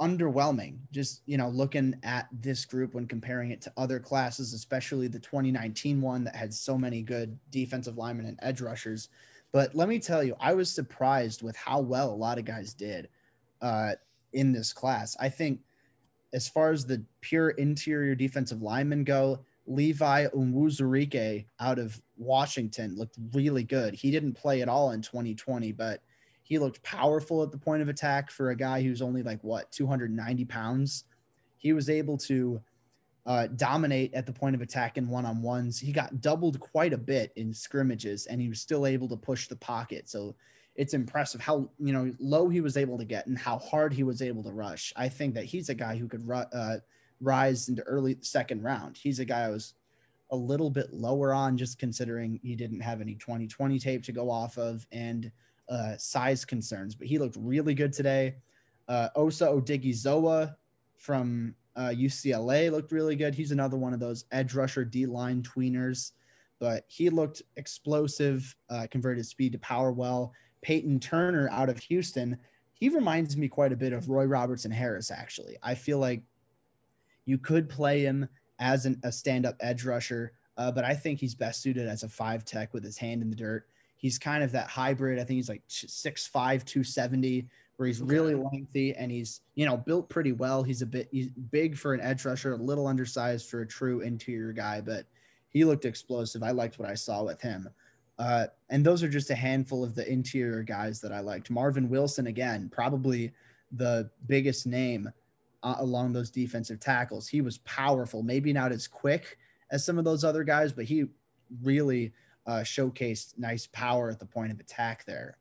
underwhelming just you know looking at this group when comparing it to other classes especially the 2019 one that had so many good defensive linemen and edge rushers But let me tell you, I was surprised with how well a lot of guys did uh, in this class. I think as far as the pure interior defensive linemen go, Levi Onwuzurike out of Washington looked really good. He didn't play at all in 2020, but he looked powerful at the point of attack for a guy who's only like what 290 pounds. He was able to uh, dominate at the point of attack in one on ones. He got doubled quite a bit in scrimmages, and he was still able to push the pocket. So it's impressive how you know low he was able to get and how hard he was able to rush. I think that he's a guy who could uh, rise into early second round. He's a guy I was a little bit lower on, just considering he didn't have any 2020 tape to go off of and uh, size concerns. But he looked really good today. Uh, Osa Odighizuwa from uh, UCLA looked really good. He's another one of those edge rusher D line tweeners, but he looked explosive, uh, converted speed to power well. Peyton Turner out of Houston, he reminds me quite a bit of Roy Robertson Harris, actually. I feel like you could play him as an, a stand up edge rusher, uh, but I think he's best suited as a five tech with his hand in the dirt. He's kind of that hybrid. I think he's like 6'5, 270 where he's really lengthy and he's you know built pretty well. He's a bit he's big for an edge rusher, a little undersized for a true interior guy, but he looked explosive. I liked what I saw with him. Uh, and those are just a handful of the interior guys that I liked. Marvin Wilson again, probably the biggest name uh, along those defensive tackles. He was powerful, maybe not as quick as some of those other guys, but he really uh, showcased nice power at the point of attack there.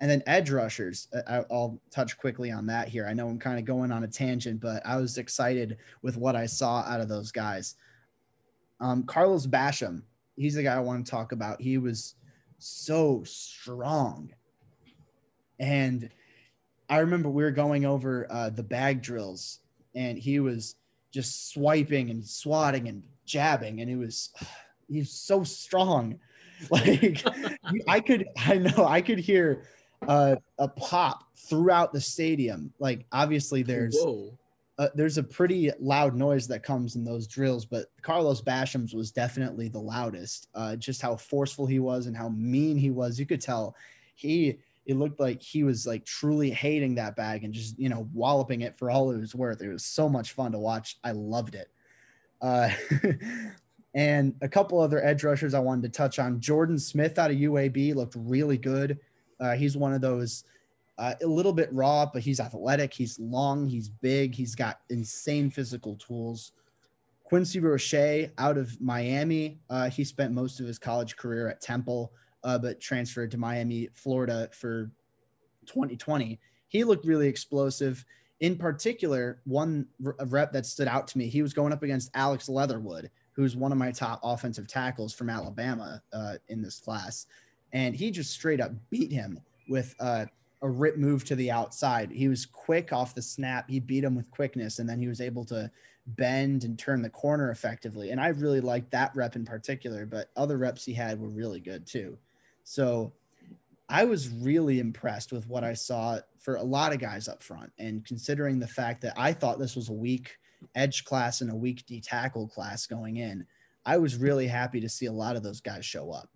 And then edge rushers, uh, I'll touch quickly on that here. I know I'm kind of going on a tangent, but I was excited with what I saw out of those guys. Um, Carlos Basham, he's the guy I want to talk about. He was so strong. And I remember we were going over uh, the bag drills, and he was just swiping and swatting and jabbing, and he was he's so strong. Like I could, I know I could hear uh, a pop throughout the stadium. Like obviously there's uh, there's a pretty loud noise that comes in those drills, but Carlos Basham's was definitely the loudest. Uh, just how forceful he was and how mean he was. You could tell he it looked like he was like truly hating that bag and just you know walloping it for all it was worth. It was so much fun to watch. I loved it. Uh, and a couple other edge rushers I wanted to touch on. Jordan Smith out of UAB looked really good. Uh, he's one of those uh, a little bit raw, but he's athletic. He's long. He's big. He's got insane physical tools. Quincy Roche out of Miami. Uh, he spent most of his college career at Temple, uh, but transferred to Miami, Florida for 2020. He looked really explosive. In particular, one rep that stood out to me, he was going up against Alex Leatherwood, who's one of my top offensive tackles from Alabama uh, in this class and he just straight up beat him with uh, a rip move to the outside. He was quick off the snap. He beat him with quickness, and then he was able to bend and turn the corner effectively. And I really liked that rep in particular, but other reps he had were really good too. So I was really impressed with what I saw for a lot of guys up front. And considering the fact that I thought this was a weak edge class and a weak D tackle class going in, I was really happy to see a lot of those guys show up.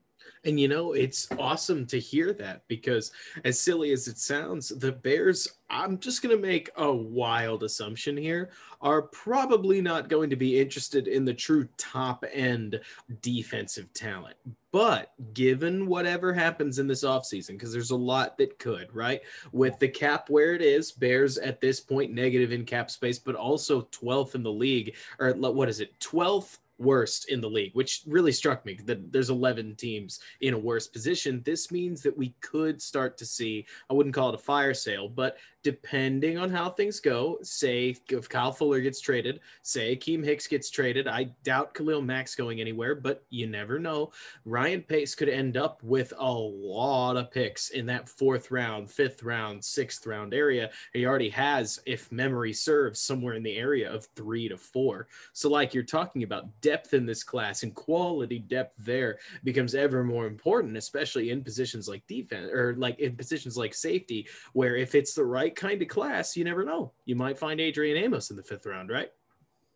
And you know, it's awesome to hear that because, as silly as it sounds, the Bears, I'm just going to make a wild assumption here, are probably not going to be interested in the true top end defensive talent. But given whatever happens in this offseason, because there's a lot that could, right? With the cap where it is, Bears at this point negative in cap space, but also 12th in the league, or what is it, 12th worst in the league, which really struck me that there's 11 teams in a worse position. This means that we could start to see, I wouldn't call it a fire sale, but depending on how things go, say if Kyle Fuller gets traded, say Akiem Hicks gets traded, I doubt Khalil Mack's going anywhere, but you never know. Ryan Pace could end up with a lot of picks in that fourth round, fifth round, sixth round area. He already has, if memory serves, somewhere in the area of three to four. So, like you're talking about depth in this class and quality depth there becomes ever more important, especially in positions like defense or like in positions like safety, where if it's the right kind of class, you never know. You might find Adrian Amos in the fifth round, right?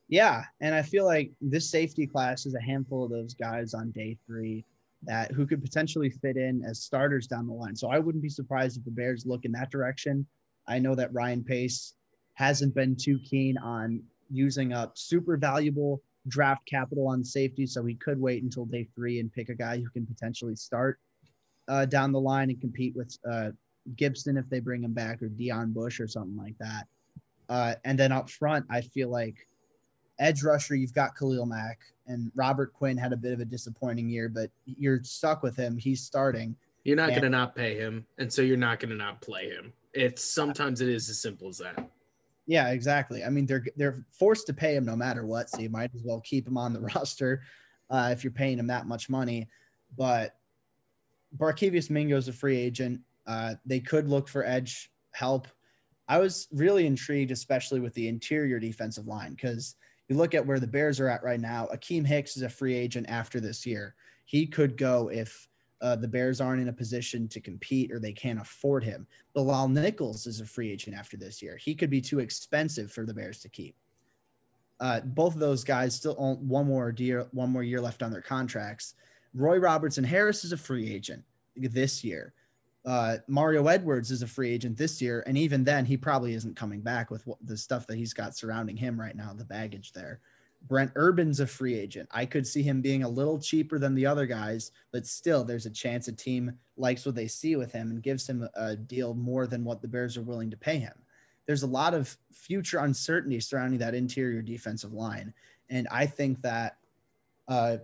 Yeah. And I feel like this safety class is a handful of those guys on day three. that who could potentially fit in as starters down the line. So I wouldn't be surprised if the Bears look in that direction. I know that Ryan Pace hasn't been too keen on using up super valuable draft capital on safety, so he could wait until day three and pick a guy who can potentially start uh, down the line and compete with uh, Gipson if they bring him back or Deon Bush or something like that. Uh, and then up front, I feel like edge rusher, you've got Khalil Mack and Robert Quinn had a bit of a disappointing year, but you're stuck with him. He's starting. You're not going to not pay him, and so you're not going to not play him. It's sometimes it is as simple as that. Yeah, exactly. I mean, they're they're forced to pay him no matter what, so you might as well keep him on the roster uh, if you're paying him that much money. But Barkevious Mingo is a free agent. Uh, they could look for edge help. I was really intrigued, especially with the interior defensive line, because you look at where the Bears are at right now. Akiem Hicks is a free agent after this year. He could go if uh, the Bears aren't in a position to compete or they can't afford him. Bilal Nichols is a free agent after this year. He could be too expensive for the Bears to keep. Uh, both of those guys still own one more year, one more year left on their contracts. Roy Robertson Harris is a free agent this year. Uh, Mario Edwards is a free agent this year, and even then, he probably isn't coming back with what, the stuff that he's got surrounding him right now, the baggage there. Brent Urban's a free agent. I could see him being a little cheaper than the other guys, but still, there's a chance a team likes what they see with him and gives him a deal more than what the Bears are willing to pay him. There's a lot of future uncertainty surrounding that interior defensive line, and I think that uh,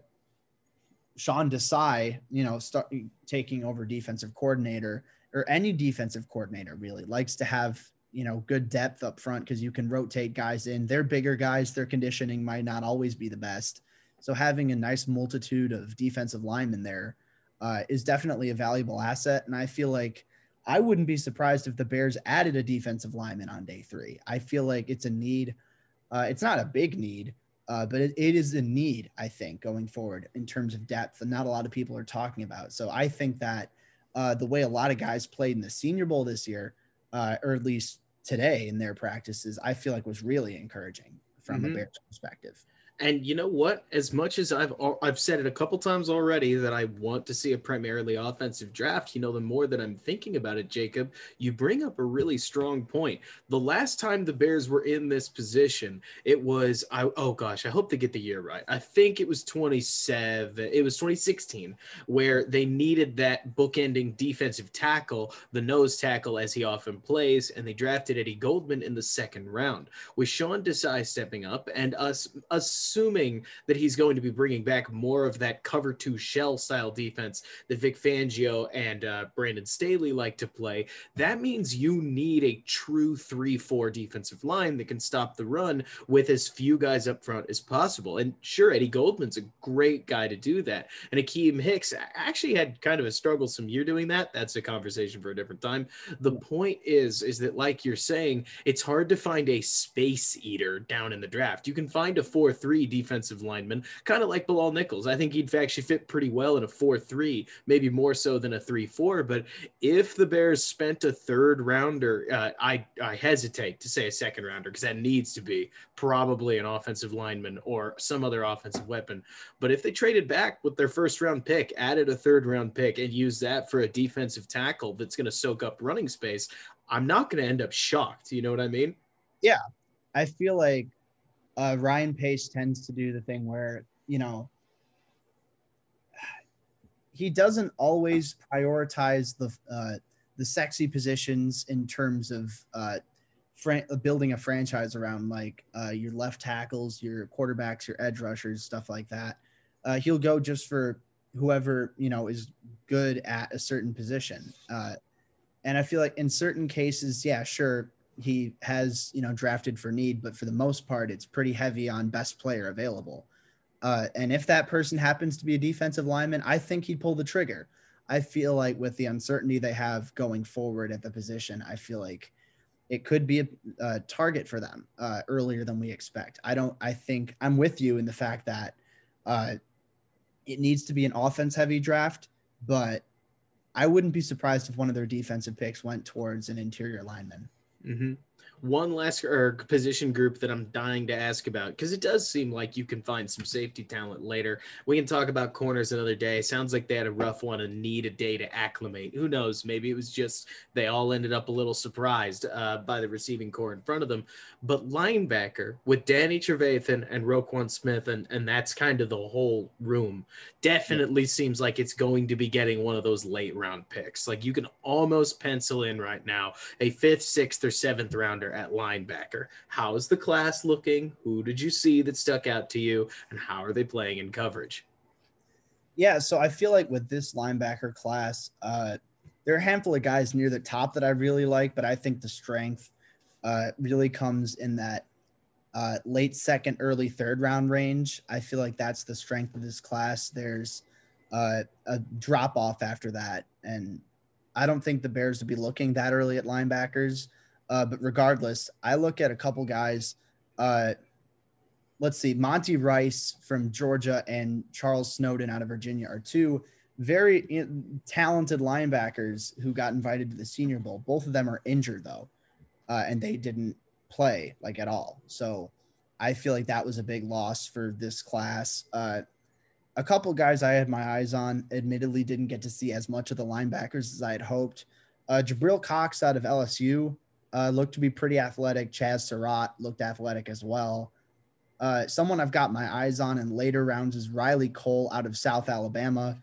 Sean Desai, you know, start taking over defensive coordinator or any defensive coordinator really likes to have you know good depth up front because you can rotate guys in. They're bigger guys. Their conditioning might not always be the best. So having a nice multitude of defensive linemen there uh, is definitely a valuable asset. And I feel like I wouldn't be surprised if the Bears added a defensive lineman on day three. I feel like it's a need. Uh, it's not a big need, uh, but it, it is a need, I think, going forward in terms of depth, and not a lot of people are talking about. So I think that uh, the way a lot of guys played in the Senior Bowl this year, uh, or at least today in their practices, I feel like was really encouraging from mm-hmm. a Bears perspective. And you know what? As much as I've I've said it a couple times already that I want to see a primarily offensive draft, you know, the more that I'm thinking about it, Jacob, you bring up a really strong point. The last time the Bears were in this position, it was I oh gosh, I hope they get the year right. I think it was 27, it was 2016 where they needed that bookending defensive tackle, the nose tackle as he often plays, and they drafted Eddie Goldman in the second round. With Sean Desai stepping up and us us assuming that he's going to be bringing back more of that cover two shell style defense that Vic Fangio and uh, Brandon Staley like to play, that means you need a true 3 4 defensive line that can stop the run with as few guys up front as possible. And sure, Eddie Goldman's a great guy to do that. And Akiem Hicks actually had kind of a strugglesome year doing that. That's a conversation for a different time. The point is, is that like you're saying, it's hard to find a space eater down in the draft. You can find a 4 3 three defensive lineman, kind of like Bilal Nichols. I think he'd actually fit pretty well in a 4 3, maybe more so than a 3 4. But if the Bears spent a third rounder, uh, I, I hesitate to say a second rounder because that needs to be probably an offensive lineman or some other offensive weapon. But if they traded back with their first round pick, added a third round pick, and used that for a defensive tackle that's going to soak up running space, I'm not going to end up shocked. You know what I mean? Yeah. I feel like uh, Ryan Pace tends to do the thing where, you know, he doesn't always prioritize the uh, the sexy positions in terms of uh, fran- building a franchise around like uh, your left tackles, your quarterbacks, your edge rushers, stuff like that. Uh, he'll go just for whoever you know is good at a certain position. Uh, and I feel like in certain cases, yeah, sure, he has you know drafted for need, but for the most part, it's pretty heavy on best player available. Uh, and if that person happens to be a defensive lineman, I think he'd pull the trigger. I feel like with the uncertainty they have going forward at the position, I feel like it could be a, a target for them uh, earlier than we expect. I don't. I think I'm with you in the fact that uh, it needs to be an offense heavy draft, but I wouldn't be surprised if one of their defensive picks went towards an interior lineman. Mm-hmm. One last or position group that I'm dying to ask about because it does seem like you can find some safety talent later. We can talk about corners another day. Sounds like they had a rough one and need a day to acclimate. Who knows? Maybe it was just they all ended up a little surprised uh, by the receiving corps in front of them. But linebacker with Danny Trevathan and Roquan Smith, and, and that's kind of the whole room, definitely yeah. seems like it's going to be getting one of those late round picks. Like you can almost pencil in right now a fifth, sixth, or seventh rounder at linebacker. How is the class looking? Who did you see that stuck out to you? And how are they playing in coverage? Yeah, so I feel like with this linebacker class, uh, there are a handful of guys near the top that I really like, but I think the strength uh, really comes in that uh, late second, early third round range. I feel like that's the strength of this class. There's uh, a drop off after that, and I don't think the Bears would be looking that early at linebackers. Uh, but regardless, I look at a couple guys. Uh, let's see, Monty Rice from Georgia and Charles Snowden out of Virginia are two very talented linebackers who got invited to the Senior Bowl. Both of them are injured though, uh, and they didn't play like at all. So I feel like that was a big loss for this class. Uh, a couple guys I had my eyes on, admittedly, didn't get to see as much of the linebackers as I had hoped. Uh, Jabril Cox out of LSU uh, looked to be pretty athletic. Chaz Surratt looked athletic as well. Uh, someone I've got my eyes on in later rounds is Riley Cole out of South Alabama,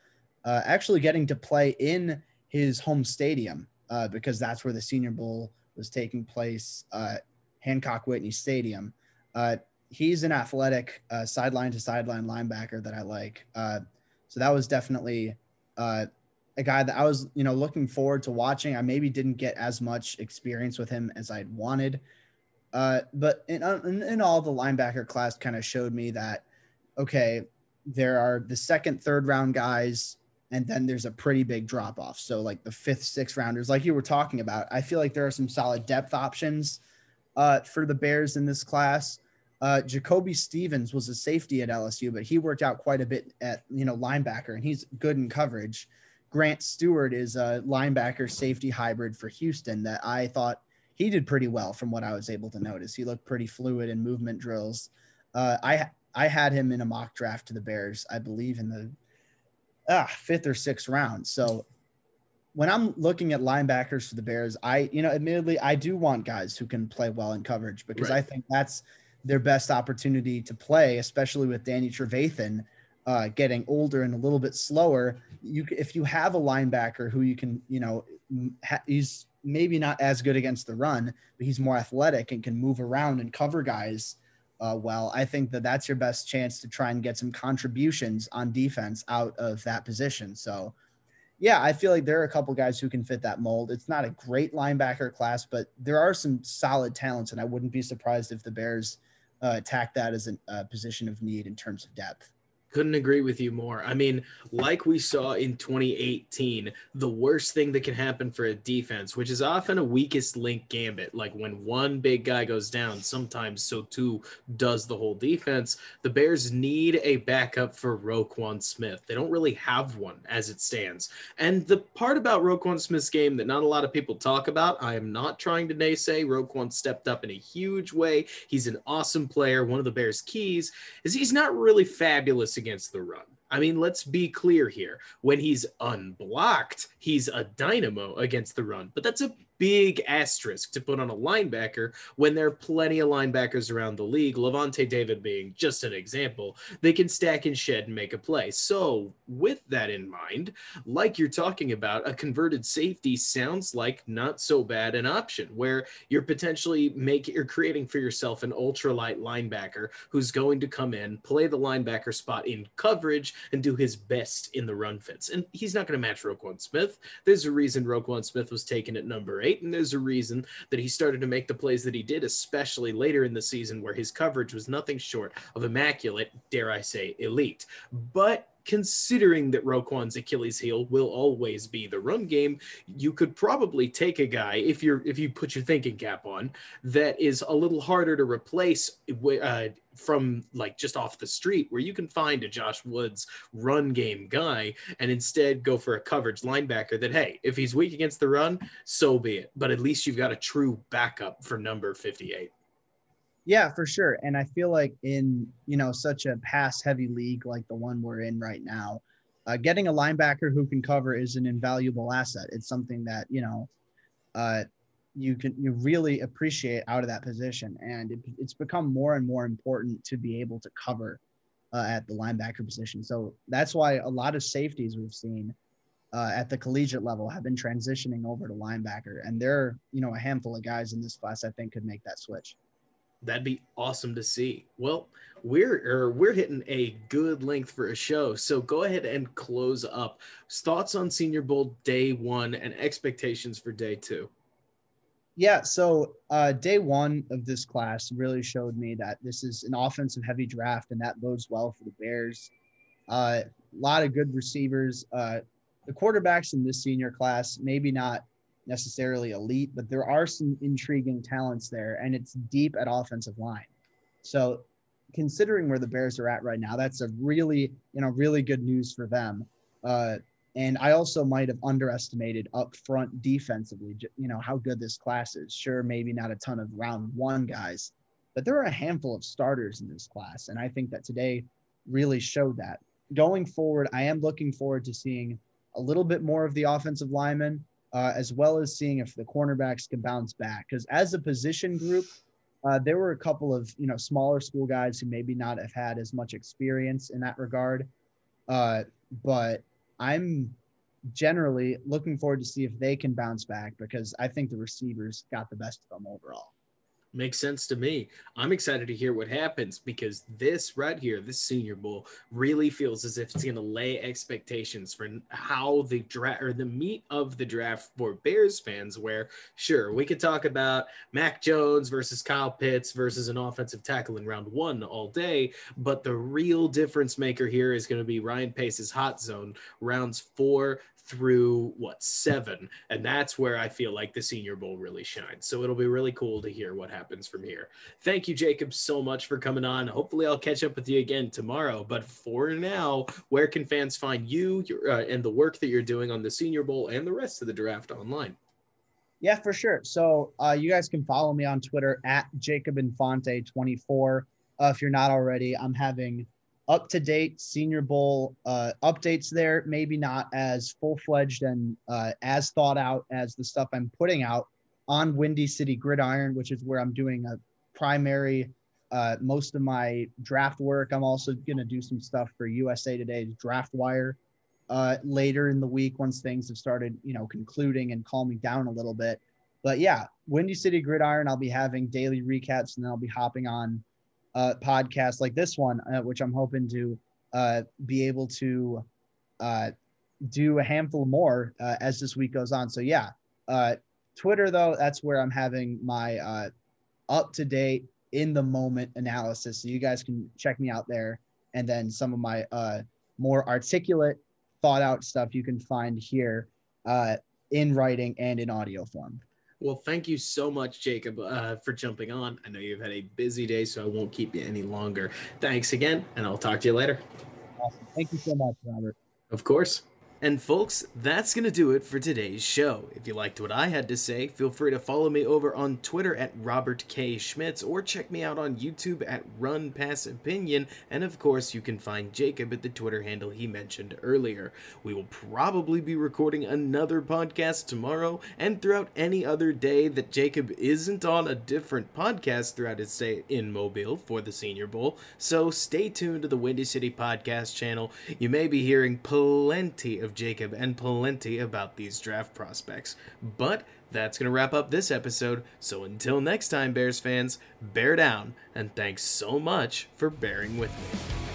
uh, actually getting to play in his home stadium uh, because that's where the Senior Bowl was taking place, uh, Hancock Whitney Stadium. Uh, he's an athletic sideline to sideline linebacker that I like. so that was definitely a guy that I was, you know, looking forward to watching. I maybe didn't get as much experience with him as I'd wanted. Uh, but in, uh, in, in all, the linebacker class kind of showed me that, okay, there are the second, third round guys, and then there's a pretty big drop off. So, like the fifth, sixth rounders, like you were talking about, I feel like there are some solid depth options uh, for the Bears in this class. Uh, Jacoby Stevens was a safety at LSU, but he worked out quite a bit at, you know, linebacker, and he's good in coverage. Grant Stuard is a linebacker safety hybrid for Houston that I thought he did pretty well from what I was able to notice. He looked pretty fluid in movement drills. Uh, I I had him in a mock draft to the Bears, I believe in the ah, fifth or sixth round. So when I'm looking at linebackers for the Bears, I you know, admittedly, I do want guys who can play well in coverage because right. I think that's their best opportunity to play, especially with Danny Trevathan uh, getting older and a little bit slower, you if you have a linebacker who you can, you know, ha- he's maybe not as good against the run, but he's more athletic and can move around and cover guys uh, well. I think that that's your best chance to try and get some contributions on defense out of that position. So, yeah, I feel like there are a couple guys who can fit that mold. It's not a great linebacker class, but there are some solid talents, and I wouldn't be surprised if the Bears uh, attack that as a uh, position of need in terms of depth. Couldn't agree with you more. I mean, like we saw in 2018, the worst thing that can happen for a defense, which is often a weakest link gambit, like when one big guy goes down, sometimes so too does the whole defense. The Bears need a backup for Roquan Smith. They don't really have one as it stands. And the part about Roquan Smith's game that not a lot of people talk about, I am not trying to naysay. Roquan stepped up in a huge way. He's an awesome player. One of the Bears' keys is he's not really fabulous against the run. I mean, let's be clear here. When he's unblocked, he's a dynamo against the run, but that's a big asterisk to put on a linebacker when there are plenty of linebackers around the league, Lavonte David being just an example, they can stack and shed and make a play. So, with that in mind, like you're talking about, a converted safety sounds like not so bad an option where you're potentially making you're creating for yourself an ultralight linebacker who's going to come in, play the linebacker spot in coverage, and do his best in the run fits. And he's not going to match Roquan Smith. There's a reason Roquan Smith was taken at number eight and there's a reason that he started to make the plays that he did, especially later in the season where his coverage was nothing short of immaculate, dare I say, elite. But considering that Roquan's Achilles heel will always be the run game, you could probably take a guy if you're if you put your thinking cap on that is a little harder to replace uh, from like just off the street, where you can find a Josh Woods run game guy and instead go for a coverage linebacker. That hey, if he's weak against the run, so be it. But at least you've got a true backup for number fifty-eight. Yeah, for sure. And I feel like in, you know, such a pass heavy league like the one we're in right now, uh, getting a linebacker who can cover is an invaluable asset. It's something that, you know, uh, you can you really appreciate out of that position. And it, it's become more and more important to be able to cover uh, at the linebacker position. So that's why a lot of safeties we've seen uh, at the collegiate level have been transitioning over to linebacker. And there are, you know, a handful of guys in this class I think could make that switch. That'd be awesome to see. Well, we're er, we're hitting a good length for a show, so go ahead and close up. Thoughts on Senior Bowl day one and expectations for day two. Yeah, so uh, day one of this class really showed me that this is an offensive heavy draft, and that bodes well for the Bears. A uh, lot of good receivers. Uh, the quarterbacks in this senior class, maybe not necessarily elite, but there are some intriguing talents there, and it's deep at offensive line. So, considering where the Bears are at right now, that's a really, you know, really good news for them. Uh, and I also might have underestimated up front defensively, you know, how good this class is. Sure, maybe not a ton of round one guys, but there are a handful of starters in this class. And I think that today really showed that. Going forward, I am looking forward to seeing a little bit more of the offensive linemen uh, as well as seeing if the cornerbacks can bounce back. Because as a position group, uh, there were a couple of you know smaller school guys who maybe not have had as much experience in that regard. Uh, but I'm generally looking forward to see if they can bounce back because I think the receivers got the best of them overall. Makes sense to me. I'm excited to hear what happens because this right here, this Senior Bowl, really feels as if it's going to lay expectations for how the draft or the meat of the draft for Bears fans. Where sure we could talk about Mac Jones versus Kyle Pitts versus an offensive tackle in round one all day, but the real difference maker here is going to be Ryan Pace's hot zone rounds four through what seven, and that's where I feel like the Senior Bowl really shines. So it'll be really cool to hear what happens from here. Thank you, Jacob, so much for coming on. Hopefully, I'll catch up with you again tomorrow. But for now, where can fans find you your, uh, and the work that you're doing on the Senior Bowl and the rest of the draft online? Yeah, for sure. So uh, you guys can follow me on Twitter at Jacob Infante 24. Uh, if you're not already, I'm having up to date Senior Bowl uh, updates there. Maybe not as full fledged and uh, as thought out as the stuff I'm putting out on Windy City Gridiron, which is where I'm doing a primary uh, most of my draft work. I'm also going to do some stuff for USA Today's Draft Wire uh, later in the week once things have started, you know, concluding and calming down a little bit. But yeah, Windy City Gridiron, I'll be having daily recaps and then I'll be hopping on uh, podcast like this one, uh, which I'm hoping to uh, be able to uh, do a handful more uh, as this week goes on. So yeah, uh, Twitter though, that's where I'm having my up to date in the moment analysis. So you guys can check me out there, and then some of my more articulate, thought out stuff you can find here in writing and in audio form. Well, thank you so much, Jacob, uh, for jumping on. I know you've had a busy day, so I won't keep you any longer. Thanks again, and I'll talk to you later. Awesome. Thank you so much, Robert. Of course. And folks, that's going to do it for today's show. If you liked what I had to say, feel free to follow me over on Twitter at Robert K. Schmitz or check me out on YouTube at Run Pass Opinion. And of course, you can find Jacob at the Twitter handle he mentioned earlier. We will probably be recording another podcast tomorrow and throughout any other day that Jacob isn't on a different podcast throughout his stay in Mobile for the Senior Bowl. So stay tuned to the Windy City Podcast channel. You may be hearing plenty of Jacob and plenty about these draft prospects. But that's going to wrap up this episode. So until next time, Bears fans, bear down, and thanks so much for bearing with me.